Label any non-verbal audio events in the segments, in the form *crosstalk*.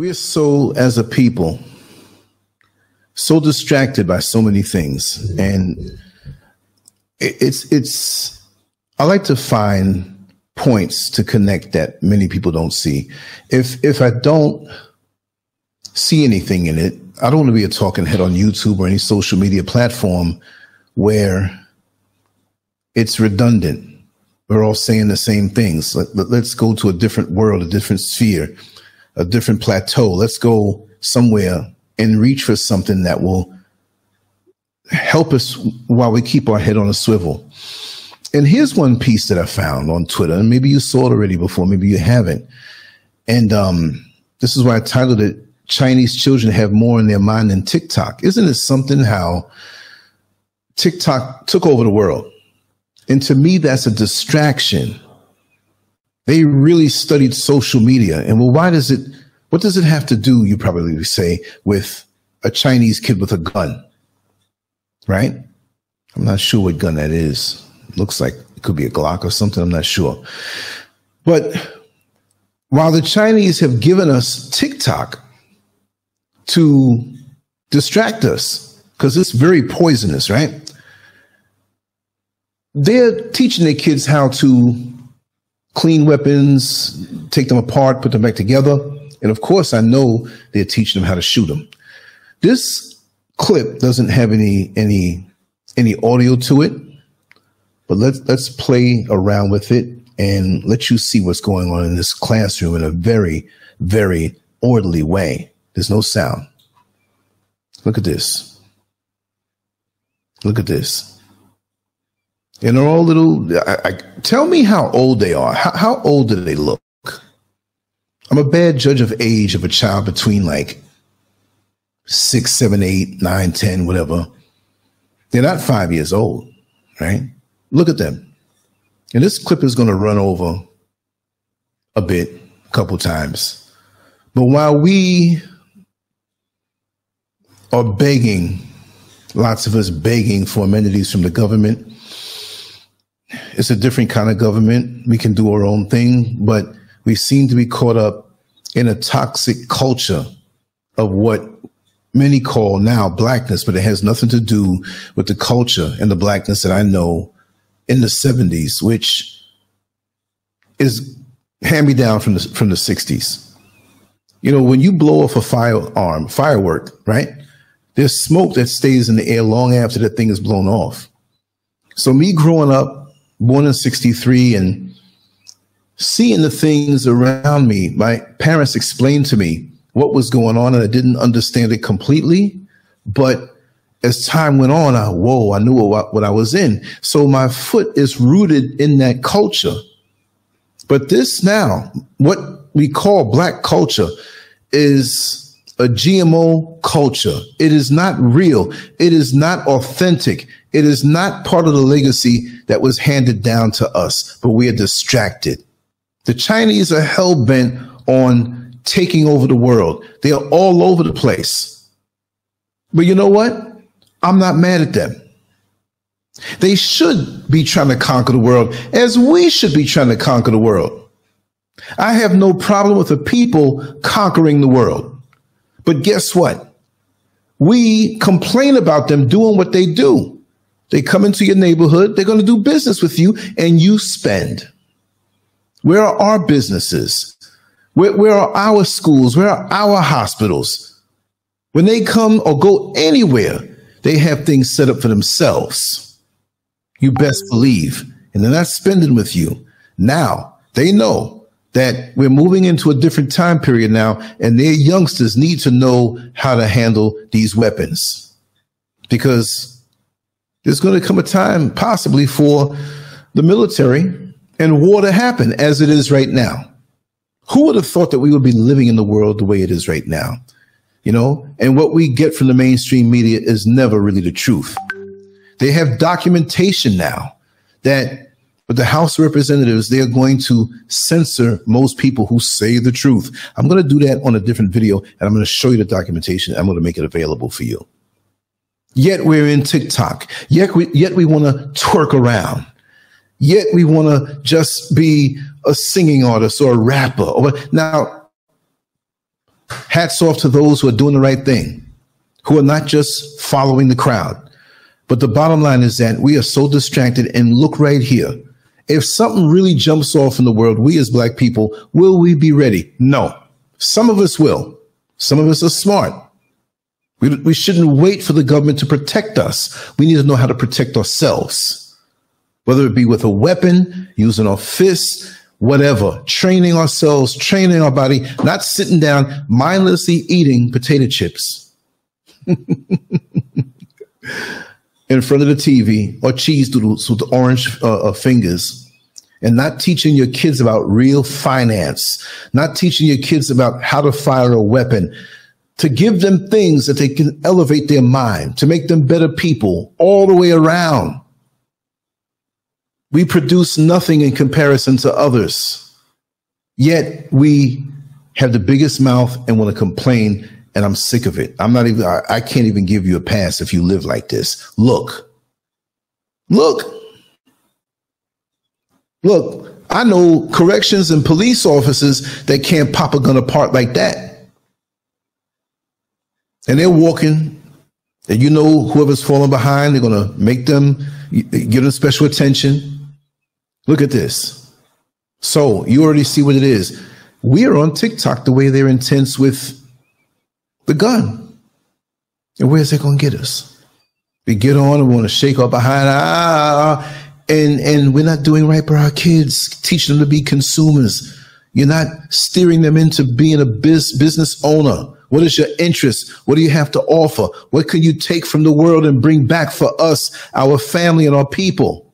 We're so, as a people, so distracted by so many things. And it's, it's, I like to find points to connect that many people don't see. If, if I don't see anything in it, I don't want to be a talking head on YouTube or any social media platform where it's redundant. We're all saying the same things. Let, let, let's go to a different world, a different sphere, a different plateau. Let's go somewhere and reach for something that will help us while we keep our head on a swivel. And here's one piece that I found on Twitter, and maybe you saw it already before, maybe you haven't. And um, this is why I titled it Chinese children have more in their mind than TikTok. Isn't it something how TikTok took over the world? And to me, that's a distraction. They really studied social media. And well, why does it, what does it have to do, you probably say, with a Chinese kid with a gun? Right? I'm not sure what gun that is. Looks like it could be a Glock or something. I'm not sure. But while the Chinese have given us TikTok to distract us, because it's very poisonous, right? they're teaching their kids how to clean weapons, take them apart, put them back together. And of course, I know they're teaching them how to shoot them. This clip doesn't have any any any audio to it, but let's let's play around with it and let you see what's going on in this classroom in a very very orderly way. There's no sound. Look at this. Look at this. And they're all little. I, I, tell me how old they are. How, how old do they look? I'm a bad judge of age of a child between like six, seven, eight, nine, ten, whatever. They're not five years old, right? Look at them. And this clip is going to run over a bit, a couple times. But while we are begging, lots of us begging for amenities from the government, it's a different kind of government. We can do our own thing, but we seem to be caught up in a toxic culture of what many call now blackness, but it has nothing to do with the culture and the blackness that I know in the 70s, which is hand me down from the from the 60s. You know, when you blow off a firearm, firework, right? There's smoke that stays in the air long after that thing is blown off. So me growing up born in 63 and seeing the things around me, my parents explained to me what was going on and I didn't understand it completely. But as time went on, I, whoa, I knew what, what I was in. So my foot is rooted in that culture. But this now, what we call black culture is a GMO culture. It is not real. It is not authentic. It is not part of the legacy that was handed down to us, but we are distracted. The Chinese are hell bent on taking over the world. They are all over the place. But you know what? I'm not mad at them. They should be trying to conquer the world as we should be trying to conquer the world. I have no problem with the people conquering the world. But guess what? We complain about them doing what they do. They come into your neighborhood, they're going to do business with you, and you spend. Where are our businesses? Where, where are our schools? Where are our hospitals? When they come or go anywhere, they have things set up for themselves. You best believe. And they're not spending with you. Now they know that we're moving into a different time period now, and their youngsters need to know how to handle these weapons because there's going to come a time possibly for the military and war to happen as it is right now. Who would have thought that we would be living in the world the way it is right now? You know, and what we get from the mainstream media is never really the truth. They have documentation now that with the House of Representatives, they are going to censor most people who say the truth. I'm going to do that on a different video and I'm going to show you the documentation. I'm going to make it available for you. Yet we're in TikTok. Yet we, yet we want to twerk around. Yet we want to just be a singing artist or a rapper. Or, now, Hats off to those who are doing the right thing, who are not just following the crowd. But the bottom line is that we are so distracted and look right here. If something really jumps off in the world, we as black people, will we be ready? No. Some of us will. Some of us are smart. We, we shouldn't wait for the government to protect us. We need to know how to protect ourselves, whether it be with a weapon, using our fists, whatever, training ourselves, training our body, not sitting down mindlessly eating potato chips. *laughs* In front of the TV or cheese doodles with orange uh, uh, fingers. And not teaching your kids about real finance, not teaching your kids about how to fire a weapon, to give them things that they can elevate their mind, to make them better people all the way around. We produce nothing in comparison to others. Yet we have the biggest mouth and want to complain, and I'm sick of it. I'm not even, I, I can't even give you a pass if you live like this. Look, look, look, I know corrections and police officers that can't pop a gun apart like that and they're walking, and you know whoever's falling behind, they're going to make them give them special attention. Look at this. So you already see what it is. We are on TikTok the way they're intense with the gun. And where's that going to get us? We get on and we want to shake our behind, ah, and and we're not doing right by our kids, teaching them to be consumers. You're not steering them into being a biz, business owner what is your interest? What do you have to offer? What can you take from the world and bring back for us, our family, and our people?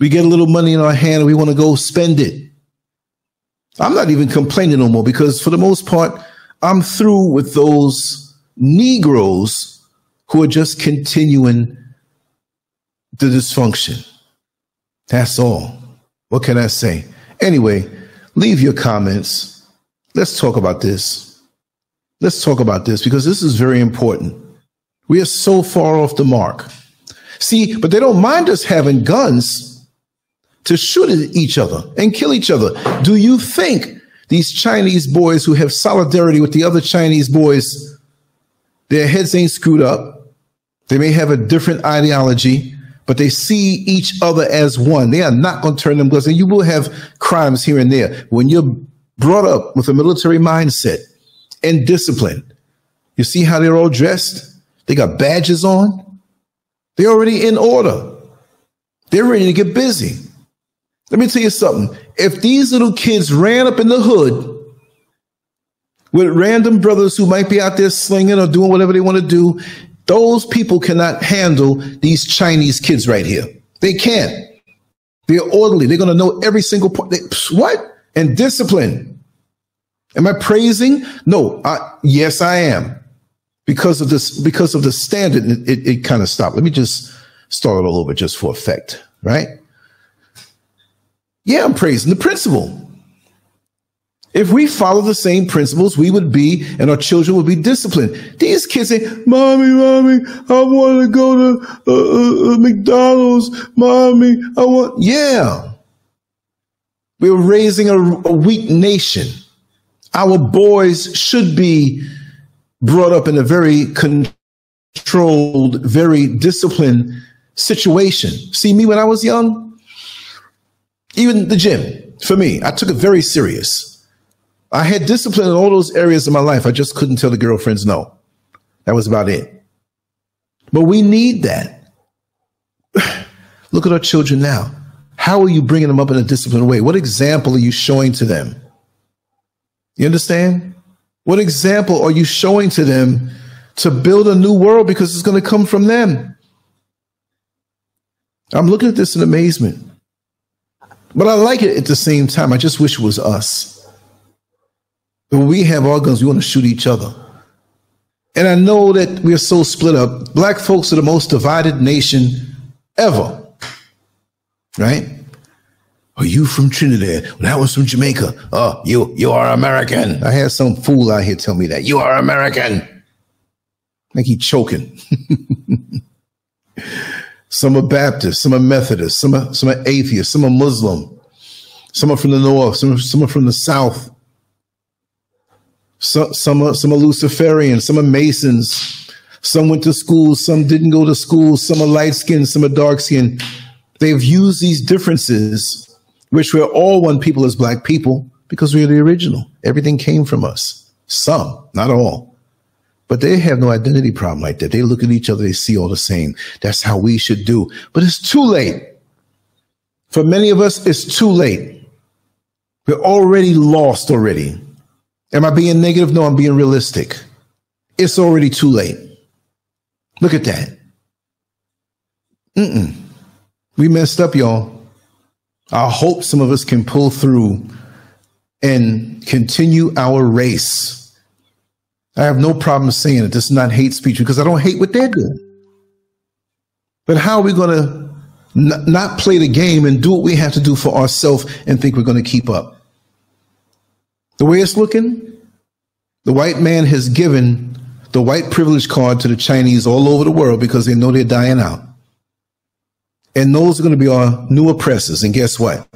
We get a little money in our hand and we want to go spend it. I'm not even complaining no more because, for the most part, I'm through with those Negroes who are just continuing the dysfunction. That's all. What can I say? Anyway, leave your comments. Let's talk about this. Let's talk about this because this is very important. We are so far off the mark. See, but they don't mind us having guns to shoot at each other and kill each other. Do you think these Chinese boys who have solidarity with the other Chinese boys, their heads ain't screwed up? They may have a different ideology, but they see each other as one. They are not going to turn them guns. And you will have crimes here and there. When you're brought up with a military mindset, and disciplined. You see how they're all dressed? They got badges on. They're already in order. They're ready to get busy. Let me tell you something. If these little kids ran up in the hood with random brothers who might be out there slinging or doing whatever they want to do, those people cannot handle these Chinese kids right here. They can't. They're orderly. They're going to know every single point. What? And discipline. Am I praising? No. I, yes, I am. Because of this, because of the standard, it, it, kind of stopped. Let me just start it all over just for effect, right? Yeah, I'm praising the principle. If we follow the same principles, we would be, and our children would be disciplined. These kids say, "Mommy, mommy, I want to go to uh, uh, uh, McDonald's. Mommy, I want." Yeah, we're raising a, a weak nation. Our boys should be brought up in a very controlled, very disciplined situation. See me when I was young, even the gym, for me, I took it very serious. I had discipline in all those areas of my life. I just couldn't tell the girlfriends no. That was about it. But we need that. *sighs* Look at our children now. How are you bringing them up in a disciplined way? What example are you showing to them? You understand? What example are you showing to them to build a new world because it's going to come from them? I'm looking at this in amazement. But I like it at the same time. I just wish it was us. When we have our guns, we want to shoot each other. And I know that we're so split up. Black folks are the most divided nation ever. Right? Are you from Trinidad? Well, that was from Jamaica. Oh, you you are American. I had some fool out here tell me that. You are American. Like he choking. *laughs* some are Baptist, some are Methodist, some are some are atheist, some are Muslim, some are from the north, some are, some are from the south. So, some are, some are Luciferians, some are Masons, some went to school, some didn't go to school, some are light skinned, some are dark skinned. They've used these differences, which we're all one people as black people, because we're the original. Everything came from us. Some, not all. But they have no identity problem like that. They look at each other, they see all the same. That's how we should do. But it's too late. For many of us, it's too late. We're already lost already. Am I being negative? No, I'm being realistic. It's already too late. Look at that. Mm-mm. We messed up, y'all. I hope some of us can pull through and continue our race. I have no problem saying it. This is not hate speech because I don't hate what they're doing. But how are we going to n- not play the game and do what we have to do for ourselves and think we're going to keep up? The way it's looking, the white man has given the white privilege card to the Chinese all over the world because they know they're dying out. And those are going to be our new oppressors. And guess what?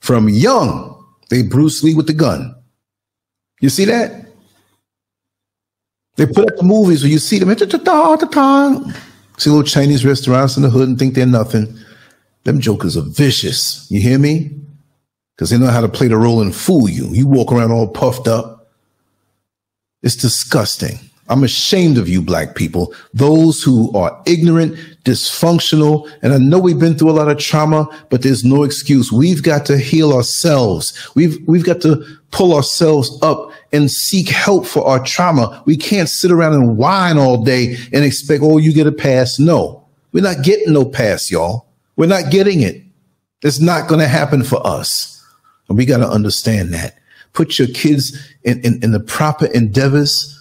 From young, they Bruce Lee with the gun. You see that? They put up the movies where you see them. *laughs* See little Chinese restaurants in the hood and think they're nothing. Them jokers are vicious. You hear me? Because they know how to play the role and fool you. You walk around all puffed up. It's disgusting. I'm ashamed of you, black people, those who are ignorant, dysfunctional. And I know we've been through a lot of trauma, but there's no excuse. We've got to heal ourselves. We've, we've got to pull ourselves up and seek help for our trauma. We can't sit around and whine all day and expect, oh, you get a pass. No, we're not getting no pass, y'all. We're not getting it. It's not going to happen for us. And we got to understand that. Put your kids in, in, in the proper endeavors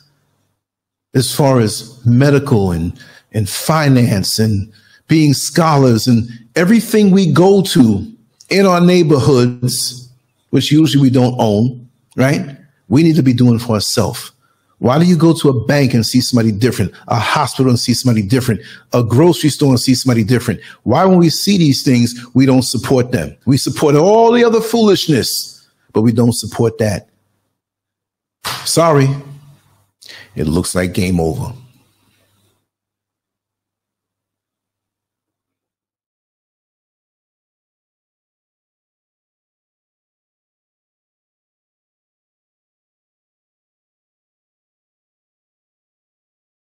as far as medical and, and finance and being scholars and everything we go to in our neighborhoods, which usually we don't own, right? We need to be doing for ourselves. Why do you go to a bank and see somebody different, a hospital and see somebody different, a grocery store and see somebody different? Why, when we see these things, we don't support them? We support all the other foolishness, but we don't support that. Sorry, it looks like game over.